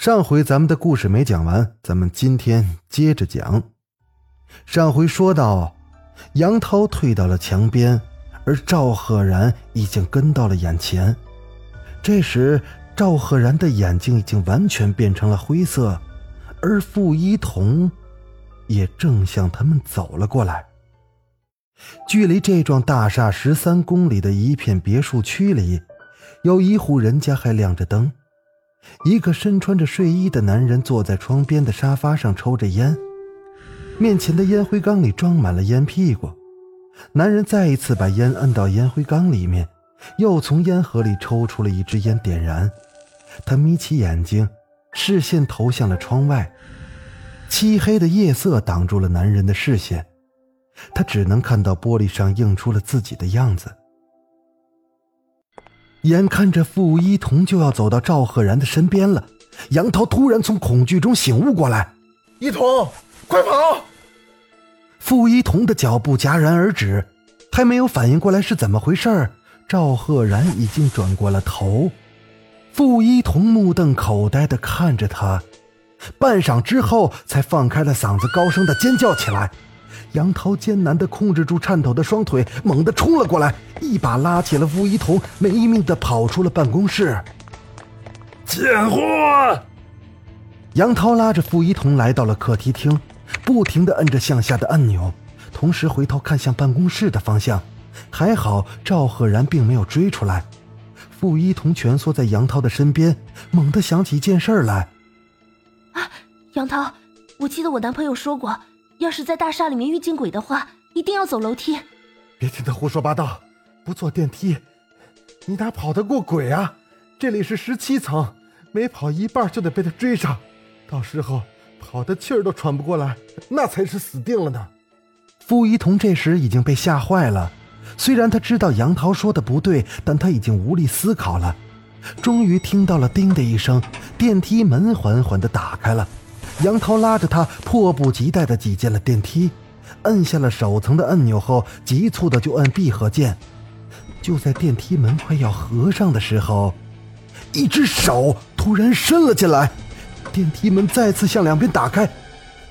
上回咱们的故事没讲完，咱们今天接着讲。上回说到，杨涛退到了墙边，而赵赫然已经跟到了眼前。这时，赵赫然的眼睛已经完全变成了灰色，而傅一彤也正向他们走了过来。距离这幢大厦十三公里的一片别墅区里，有一户人家还亮着灯。一个身穿着睡衣的男人坐在窗边的沙发上抽着烟，面前的烟灰缸里装满了烟屁股。男人再一次把烟摁到烟灰缸里面，又从烟盒里抽出了一支烟，点燃。他眯起眼睛，视线投向了窗外。漆黑的夜色挡住了男人的视线，他只能看到玻璃上映出了自己的样子。眼看着傅一彤就要走到赵赫然的身边了，杨涛突然从恐惧中醒悟过来：“一彤，快跑！”傅一彤的脚步戛然而止，还没有反应过来是怎么回事赵赫然已经转过了头。傅一桐目瞪口呆地看着他，半晌之后才放开了嗓子，高声的尖叫起来。杨涛艰难地控制住颤抖的双腿，猛地冲了过来，一把拉起了傅一彤，没命地跑出了办公室。贱货！杨涛拉着傅一彤来到了客厅厅，不停地摁着向下的按钮，同时回头看向办公室的方向。还好赵赫然并没有追出来。傅一彤蜷缩在杨涛的身边，猛地想起一件事来。啊，杨涛，我记得我男朋友说过。要是在大厦里面遇见鬼的话，一定要走楼梯。别听他胡说八道，不坐电梯，你哪跑得过鬼啊？这里是十七层，每跑一半就得被他追上，到时候跑的气儿都喘不过来，那才是死定了呢。傅一桐这时已经被吓坏了，虽然他知道杨桃说的不对，但他已经无力思考了。终于听到了“叮”的一声，电梯门缓缓地打开了。杨涛拉着他，迫不及待地挤进了电梯，摁下了首层的按钮后，急促地就按闭合键。就在电梯门快要合上的时候，一只手突然伸了进来，电梯门再次向两边打开，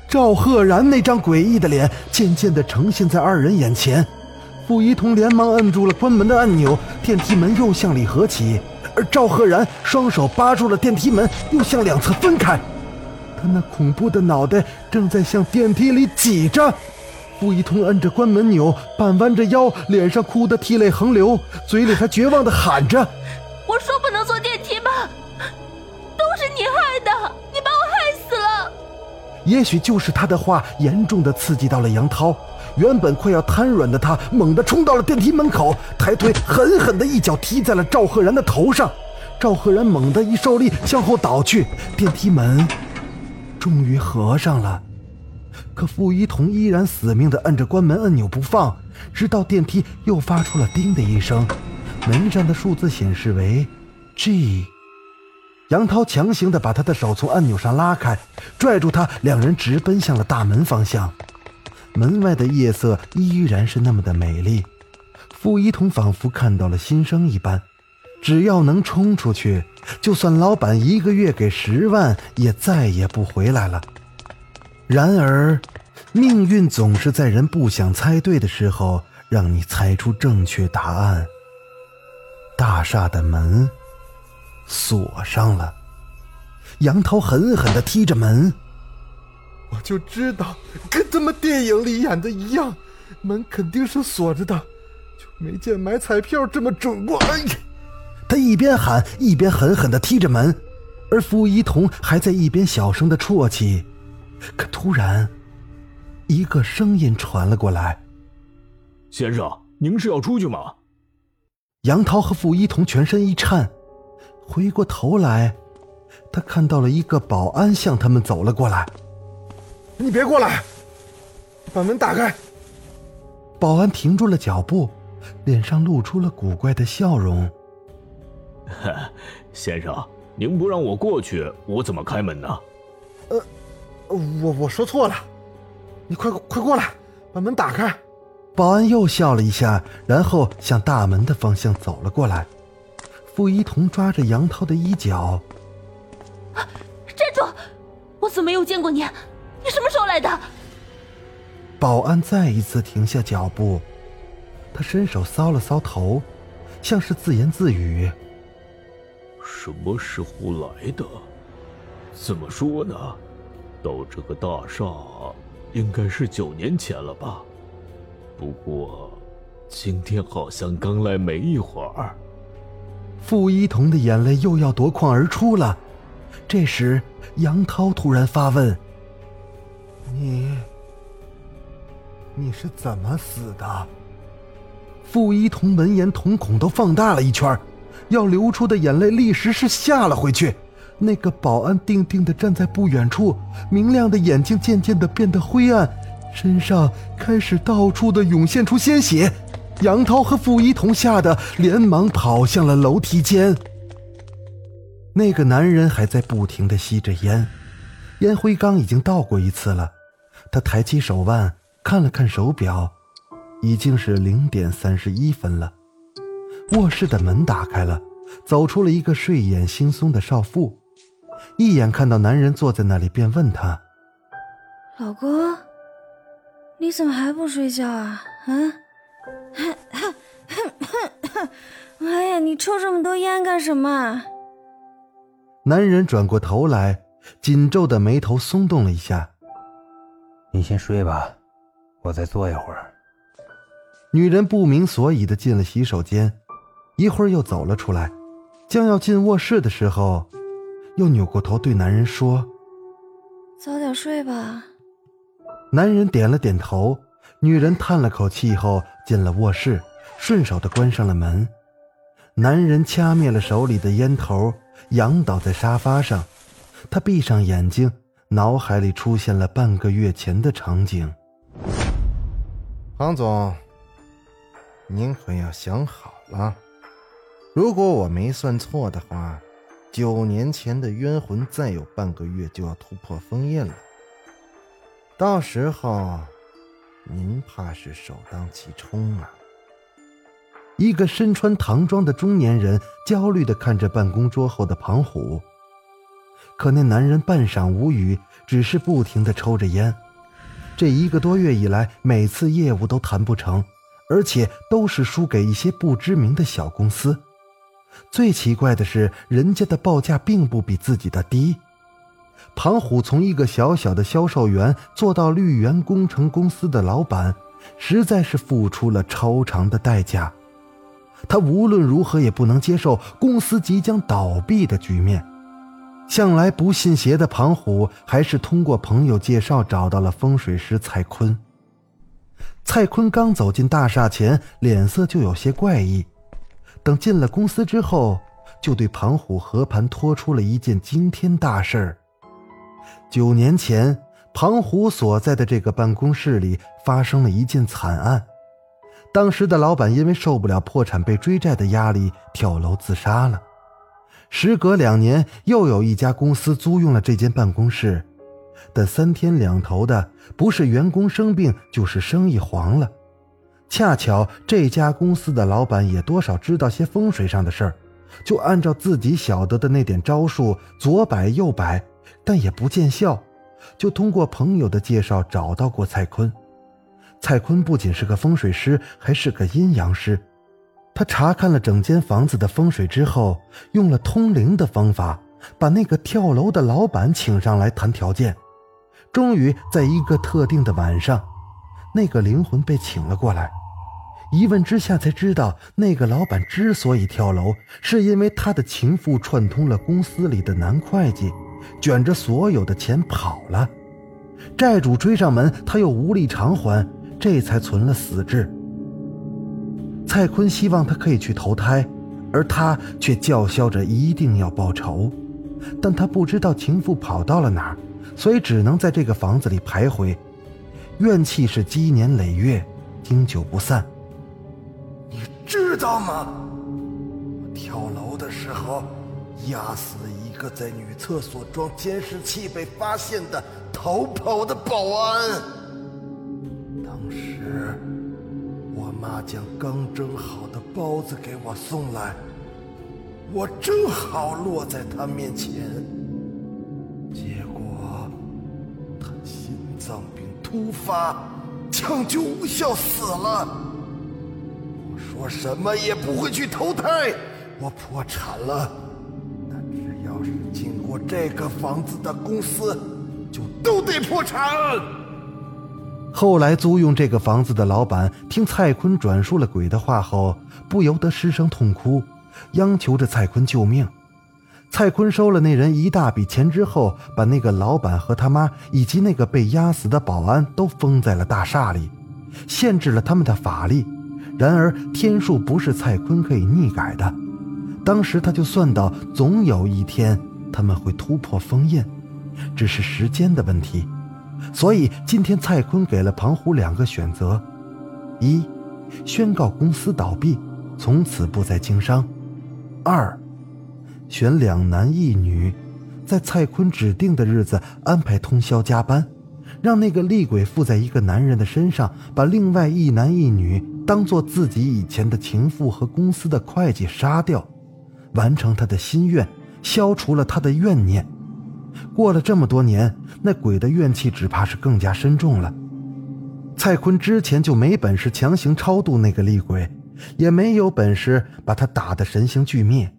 赵赫然那张诡异的脸渐渐地呈现在二人眼前。傅一彤连忙摁住了关门的按钮，电梯门又向里合起，而赵赫然双手扒住了电梯门，又向两侧分开。他那恐怖的脑袋正在向电梯里挤着，傅一通摁着关门钮，半弯着腰，脸上哭得涕泪横流，嘴里还绝望地喊着：“我说不能坐电梯吗？都是你害的，你把我害死了。”也许就是他的话严重的刺激到了杨涛，原本快要瘫软的他猛地冲到了电梯门口，抬腿狠狠的一脚踢在了赵赫然的头上，赵赫然猛地一受力向后倒去，电梯门。终于合上了，可傅一彤依然死命地摁着关门按钮不放，直到电梯又发出了“叮”的一声，门上的数字显示为 G。杨涛强行地把他的手从按钮上拉开，拽住他，两人直奔向了大门方向。门外的夜色依然是那么的美丽，傅一彤仿佛看到了新生一般。只要能冲出去，就算老板一个月给十万，也再也不回来了。然而，命运总是在人不想猜对的时候，让你猜出正确答案。大厦的门锁上了，杨涛狠狠地踢着门。我就知道，跟他们电影里演的一样，门肯定是锁着的，就没见买彩票这么准过。哎呀！他一边喊，一边狠狠地踢着门，而傅一桐还在一边小声地啜泣。可突然，一个声音传了过来：“先生，您是要出去吗？”杨涛和傅一桐全身一颤，回过头来，他看到了一个保安向他们走了过来。你别过来，把门打开。保安停住了脚步，脸上露出了古怪的笑容。先生，您不让我过去，我怎么开门呢？呃，我我说错了，你快快过来，把门打开。保安又笑了一下，然后向大门的方向走了过来。傅一彤抓着杨涛的衣角，站住！我怎么没有见过你？你什么时候来的？保安再一次停下脚步，他伸手搔了搔头，像是自言自语：“什么时候来的？怎么说呢？到这个大厦应该是九年前了吧？不过今天好像刚来没一会儿。”傅一彤的眼泪又要夺眶而出了。这时，杨涛突然发问：“你，你是怎么死的？”傅一彤闻言，瞳孔都放大了一圈，要流出的眼泪立时是下了回去。那个保安定定的站在不远处，明亮的眼睛渐渐的变得灰暗，身上开始到处的涌现出鲜血。杨涛和傅一彤吓得连忙跑向了楼梯间。那个男人还在不停的吸着烟，烟灰缸已经倒过一次了。他抬起手腕看了看手表，已经是零点三十一分了。卧室的门打开了，走出了一个睡眼惺忪的少妇，一眼看到男人坐在那里，便问他：“老公，你怎么还不睡觉啊？啊？” 哎呀，你抽这么多烟干什么？男人转过头来，紧皱的眉头松动了一下。你先睡吧，我再坐一会儿。女人不明所以的进了洗手间，一会儿又走了出来，将要进卧室的时候，又扭过头对男人说：“早点睡吧。”男人点了点头。女人叹了口气后进了卧室，顺手的关上了门。男人掐灭了手里的烟头，仰倒在沙发上。他闭上眼睛，脑海里出现了半个月前的场景。庞总，您可要想好了，如果我没算错的话，九年前的冤魂再有半个月就要突破封印了。到时候。您怕是首当其冲啊！一个身穿唐装的中年人焦虑的看着办公桌后的庞虎，可那男人半晌无语，只是不停的抽着烟。这一个多月以来，每次业务都谈不成，而且都是输给一些不知名的小公司。最奇怪的是，人家的报价并不比自己的低。庞虎从一个小小的销售员做到绿源工程公司的老板，实在是付出了超长的代价。他无论如何也不能接受公司即将倒闭的局面。向来不信邪的庞虎，还是通过朋友介绍找到了风水师蔡坤。蔡坤刚走进大厦前，脸色就有些怪异。等进了公司之后，就对庞虎和盘托出了一件惊天大事儿。九年前，庞虎所在的这个办公室里发生了一件惨案。当时的老板因为受不了破产被追债的压力，跳楼自杀了。时隔两年，又有一家公司租用了这间办公室，但三天两头的，不是员工生病，就是生意黄了。恰巧这家公司的老板也多少知道些风水上的事儿，就按照自己晓得的那点招数，左摆右摆。但也不见效，就通过朋友的介绍找到过蔡坤。蔡坤不仅是个风水师，还是个阴阳师。他查看了整间房子的风水之后，用了通灵的方法，把那个跳楼的老板请上来谈条件。终于在一个特定的晚上，那个灵魂被请了过来。一问之下才知道，那个老板之所以跳楼，是因为他的情妇串通了公司里的男会计。卷着所有的钱跑了，债主追上门，他又无力偿还，这才存了死志。蔡坤希望他可以去投胎，而他却叫嚣着一定要报仇。但他不知道情妇跑到了哪儿，所以只能在这个房子里徘徊，怨气是积年累月，经久不散。你知道吗？我跳楼的时候，压死了一个在女厕所装监视器被发现的逃跑的保安。当时，我妈将刚蒸好的包子给我送来。我正好落在她面前，结果她心脏突发，抢救无效死了。我说什么也不会去投胎，我破产了。但只要是经过这个房子的公司，就都得破产。后来租用这个房子的老板听蔡坤转述了鬼的话后，不由得失声痛哭。央求着蔡坤救命。蔡坤收了那人一大笔钱之后，把那个老板和他妈以及那个被压死的保安都封在了大厦里，限制了他们的法力。然而天数不是蔡坤可以逆改的，当时他就算到总有一天他们会突破封印，只是时间的问题。所以今天蔡坤给了庞虎两个选择：一，宣告公司倒闭，从此不再经商。二，选两男一女，在蔡坤指定的日子安排通宵加班，让那个厉鬼附在一个男人的身上，把另外一男一女当做自己以前的情妇和公司的会计杀掉，完成他的心愿，消除了他的怨念。过了这么多年，那鬼的怨气只怕是更加深重了。蔡坤之前就没本事强行超度那个厉鬼。也没有本事把他打得神形俱灭。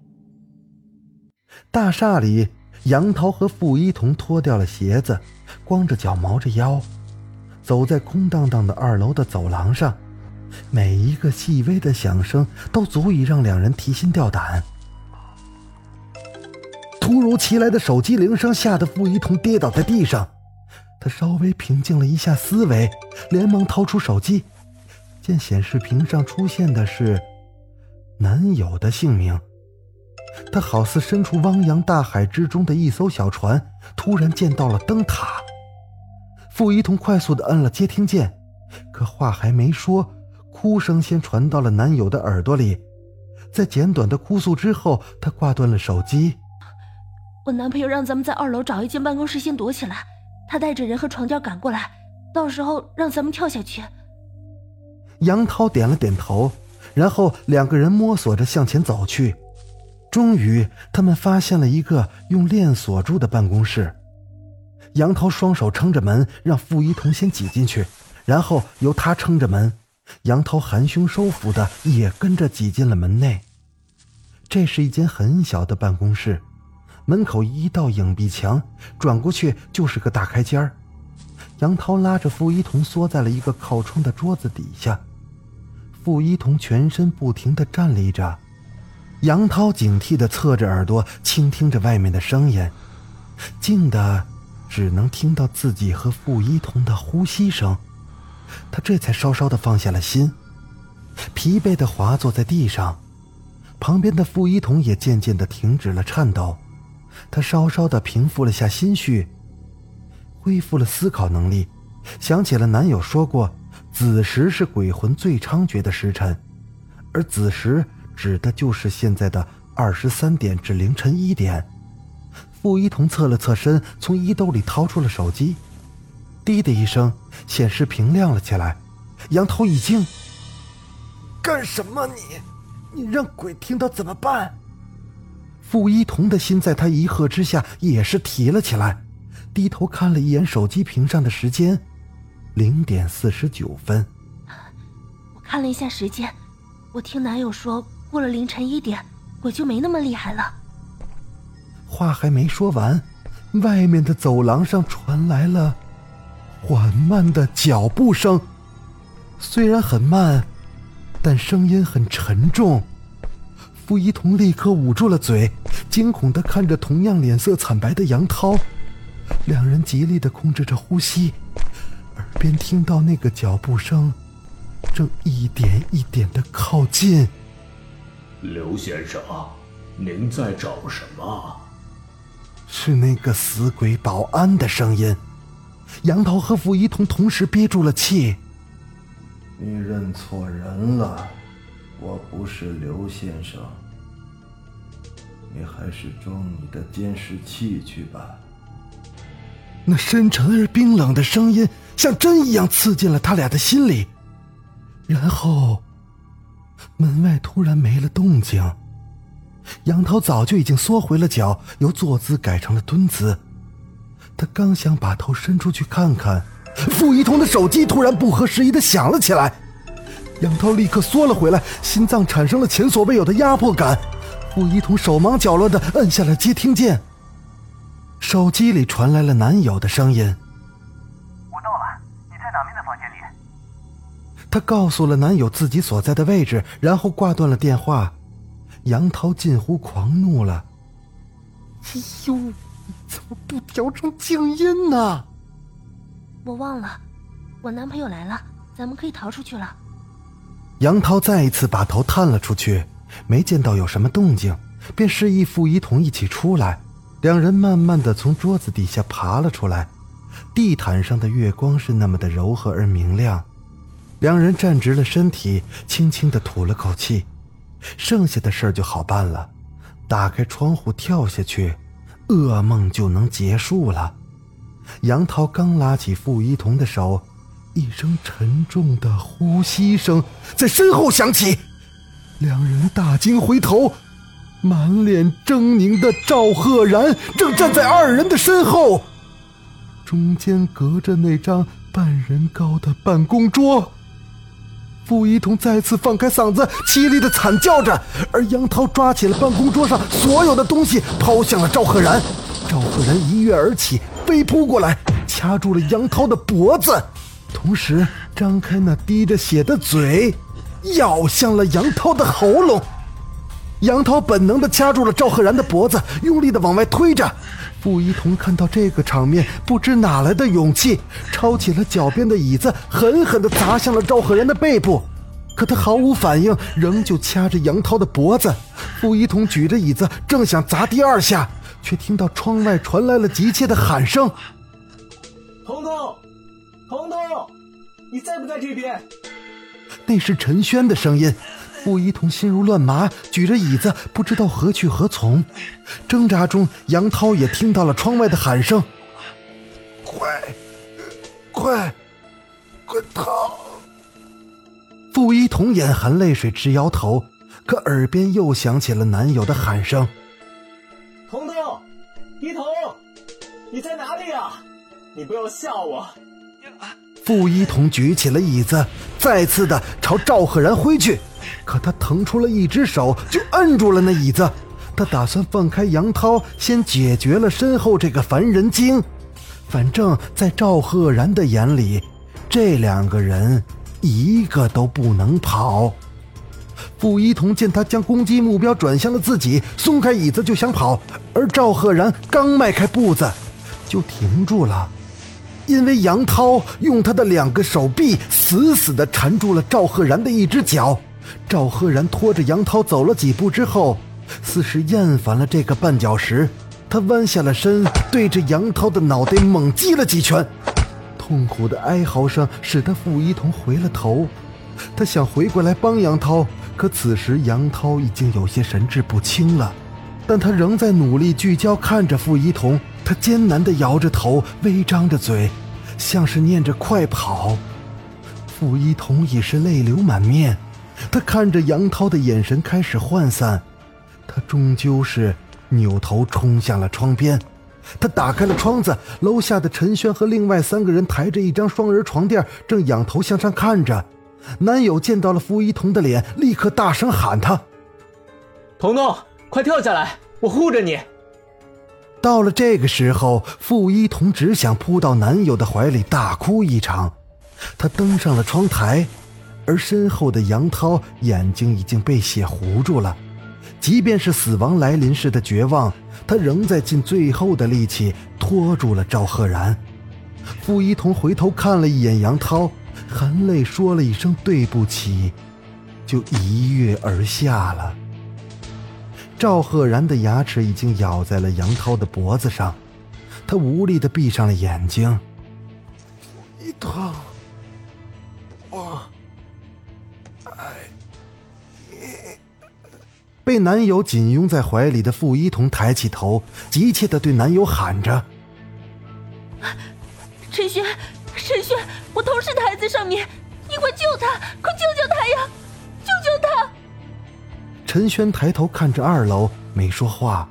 大厦里，杨涛和傅一彤脱掉了鞋子，光着脚毛着腰，走在空荡荡的二楼的走廊上，每一个细微的响声都足以让两人提心吊胆。突如其来的手机铃声吓得傅一彤跌倒在地上，他稍微平静了一下思维，连忙掏出手机。见显示屏上出现的是男友的姓名，他好似身处汪洋大海之中的一艘小船，突然见到了灯塔。傅一桐快速的摁了接听键，可话还没说，哭声先传到了男友的耳朵里。在简短的哭诉之后，他挂断了手机。我男朋友让咱们在二楼找一间办公室先躲起来，他带着人和床垫赶过来，到时候让咱们跳下去。杨涛点了点头，然后两个人摸索着向前走去。终于，他们发现了一个用链锁住的办公室。杨涛双手撑着门，让傅一彤先挤进去，然后由他撑着门。杨涛含胸收腹的也跟着挤进了门内。这是一间很小的办公室，门口一道影壁墙，转过去就是个大开间杨涛拉着傅一彤缩在了一个靠窗的桌子底下。傅一彤全身不停地站立着，杨涛警惕地侧着耳朵倾听着外面的声音，静的只能听到自己和傅一桐的呼吸声。他这才稍稍地放下了心，疲惫地滑坐在地上。旁边的傅一桐也渐渐地停止了颤抖，他稍稍地平复了下心绪，恢复了思考能力，想起了男友说过。子时是鬼魂最猖獗的时辰，而子时指的就是现在的二十三点至凌晨一点。傅一彤侧了侧身，从衣兜里掏出了手机，滴的一声，显示屏亮了起来。杨涛一惊：“干什么你？你让鬼听到怎么办？”傅一彤的心在他一喝之下也是提了起来，低头看了一眼手机屏上的时间。零点四十九分，我看了一下时间，我听男友说过了凌晨一点，我就没那么厉害了。话还没说完，外面的走廊上传来了缓慢的脚步声，虽然很慢，但声音很沉重。傅一彤立刻捂住了嘴，惊恐的看着同样脸色惨白的杨涛，两人极力的控制着呼吸。耳边听到那个脚步声，正一点一点的靠近。刘先生，您在找什么？是那个死鬼保安的声音。杨桃和傅一彤同时憋住了气。你认错人了，我不是刘先生。你还是装你的监视器去吧。那深沉而冰冷的声音像针一样刺进了他俩的心里。然后，门外突然没了动静。杨涛早就已经缩回了脚，由坐姿改成了蹲姿。他刚想把头伸出去看看，傅一彤的手机突然不合时宜的响了起来。杨涛立刻缩了回来，心脏产生了前所未有的压迫感。傅一彤手忙脚乱的摁下了接听键。手机里传来了男友的声音：“他告诉了男友自己所在的位置，然后挂断了电话。杨涛近乎狂怒了：“哎呦，怎么不调成静音呢？”我忘了，我男朋友来了，咱们可以逃出去了。杨涛再一次把头探了出去，没见到有什么动静，便示意傅一彤一起出来。两人慢慢的从桌子底下爬了出来，地毯上的月光是那么的柔和而明亮。两人站直了身体，轻轻的吐了口气。剩下的事儿就好办了，打开窗户跳下去，噩梦就能结束了。杨涛刚拉起傅一彤的手，一声沉重的呼吸声在身后响起，两人大惊回头，满脸狰狞的赵赫然正站在二人的身后，中间隔着那张半人高的办公桌。傅一彤再次放开嗓子，凄厉的惨叫着，而杨涛抓起了办公桌上所有的东西，抛向了赵赫然。赵赫然一跃而起，飞扑过来，掐住了杨涛的脖子，同时张开那滴着血的嘴，咬向了杨涛的喉咙。杨涛本能的掐住了赵赫然的脖子，用力的往外推着。傅一彤看到这个场面，不知哪来的勇气，抄起了脚边的椅子，狠狠地砸向了赵赫然的背部。可他毫无反应，仍旧掐着杨涛的脖子。傅一桐举着椅子，正想砸第二下，却听到窗外传来了急切的喊声：“彤彤，彤彤，你在不在这边？”那是陈轩的声音。傅一桐心如乱麻，举着椅子，不知道何去何从。挣扎中，杨涛也听到了窗外的喊声：“快，快，快逃！”傅一彤眼含泪水，直摇头。可耳边又响起了男友的喊声：“彤彤，一彤，你在哪里啊？你不要吓我！”傅一彤举起了椅子，再次的朝赵赫然挥去。可他腾出了一只手，就摁住了那椅子。他打算放开杨涛，先解决了身后这个烦人精。反正，在赵赫然的眼里，这两个人一个都不能跑。傅一彤见他将攻击目标转向了自己，松开椅子就想跑，而赵赫然刚迈开步子，就停住了，因为杨涛用他的两个手臂死死地缠住了赵赫然的一只脚。赵赫然拖着杨涛走了几步之后，似是厌烦了这个绊脚石，他弯下了身，对着杨涛的脑袋猛击了几拳。痛苦的哀嚎声使得傅一彤回了头，他想回过来帮杨涛，可此时杨涛已经有些神志不清了。但他仍在努力聚焦看着傅一彤，他艰难地摇着头，微张着嘴，像是念着快跑。傅一彤已是泪流满面。他看着杨涛的眼神开始涣散，他终究是扭头冲向了窗边。他打开了窗子，楼下的陈轩和另外三个人抬着一张双人床垫，正仰头向上看着。男友见到了傅一彤的脸，立刻大声喊他：“彤彤，快跳下来，我护着你。”到了这个时候，傅一彤只想扑到男友的怀里大哭一场。他登上了窗台。而身后的杨涛眼睛已经被血糊住了，即便是死亡来临时的绝望，他仍在尽最后的力气拖住了赵赫然。傅一彤回头看了一眼杨涛，含泪说了一声对不起，就一跃而下了。赵赫然的牙齿已经咬在了杨涛的脖子上，他无力的闭上了眼睛。一疼，我，被男友紧拥在怀里的傅一彤抬起头，急切的对男友喊着：“陈轩，陈轩，我同事的孩子上面，你快救他，快救救他呀，救救他！”陈轩抬头看着二楼，没说话。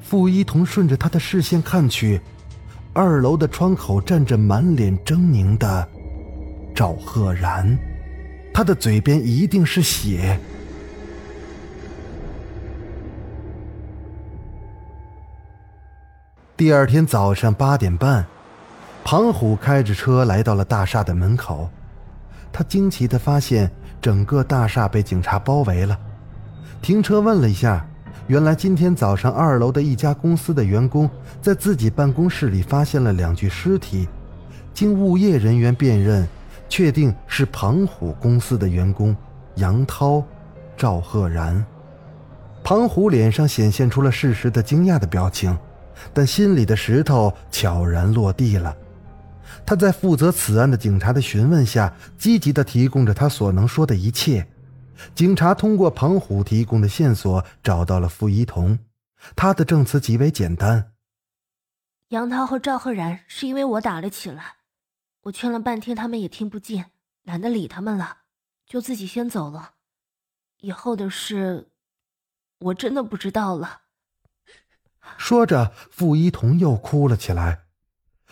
傅一彤顺着他的视线看去，二楼的窗口站着满脸狰狞的赵赫然，他的嘴边一定是血。第二天早上八点半，庞虎开着车来到了大厦的门口，他惊奇的发现。整个大厦被警察包围了，停车问了一下，原来今天早上二楼的一家公司的员工在自己办公室里发现了两具尸体，经物业人员辨认，确定是庞虎公司的员工杨涛、赵赫然。庞虎脸上显现出了事实的惊讶的表情，但心里的石头悄然落地了。他在负责此案的警察的询问下，积极的提供着他所能说的一切。警察通过彭虎提供的线索找到了傅一彤，他的证词极为简单：杨涛和赵赫然是因为我打了起来，我劝了半天，他们也听不进，懒得理他们了，就自己先走了。以后的事，我真的不知道了。说着，傅一彤又哭了起来。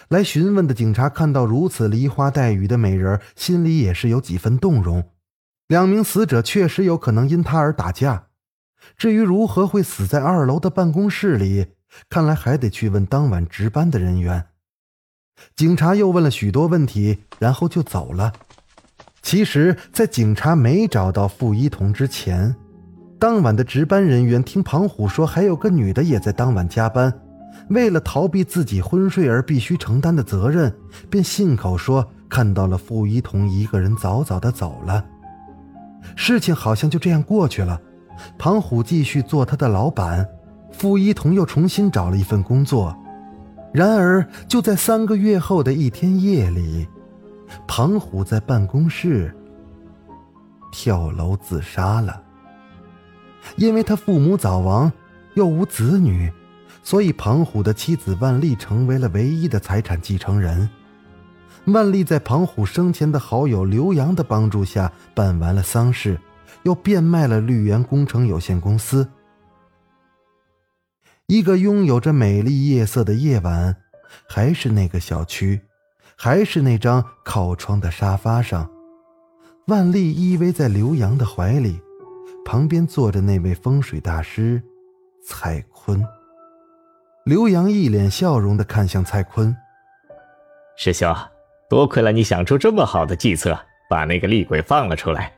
来询问的警察看到如此梨花带雨的美人，心里也是有几分动容。两名死者确实有可能因他而打架，至于如何会死在二楼的办公室里，看来还得去问当晚值班的人员。警察又问了许多问题，然后就走了。其实，在警察没找到傅一彤之前，当晚的值班人员听庞虎说，还有个女的也在当晚加班。为了逃避自己昏睡而必须承担的责任，便信口说看到了傅一彤一个人早早的走了。事情好像就这样过去了。庞虎继续做他的老板，傅一彤又重新找了一份工作。然而，就在三个月后的一天夜里，庞虎在办公室跳楼自杀了。因为他父母早亡，又无子女。所以，庞虎的妻子万丽成为了唯一的财产继承人。万丽在庞虎生前的好友刘洋的帮助下办完了丧事，又变卖了绿源工程有限公司。一个拥有着美丽夜色的夜晚，还是那个小区，还是那张靠窗的沙发上，万丽依偎在刘洋的怀里，旁边坐着那位风水大师蔡坤。刘洋一脸笑容的看向蔡坤：“师兄，多亏了你想出这么好的计策，把那个厉鬼放了出来。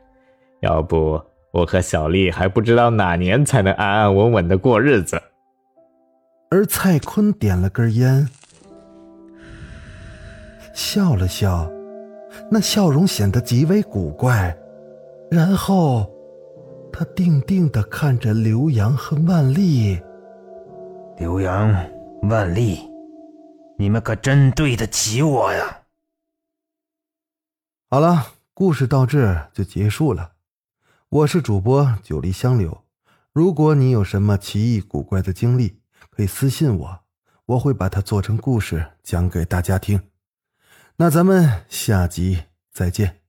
要不我和小丽还不知道哪年才能安安稳稳的过日子。”而蔡坤点了根烟，笑了笑，那笑容显得极为古怪。然后，他定定的看着刘洋和万丽。刘洋、万丽，你们可真对得起我呀！好了，故事到这就结束了。我是主播九黎香柳，如果你有什么奇异古怪的经历，可以私信我，我会把它做成故事讲给大家听。那咱们下集再见。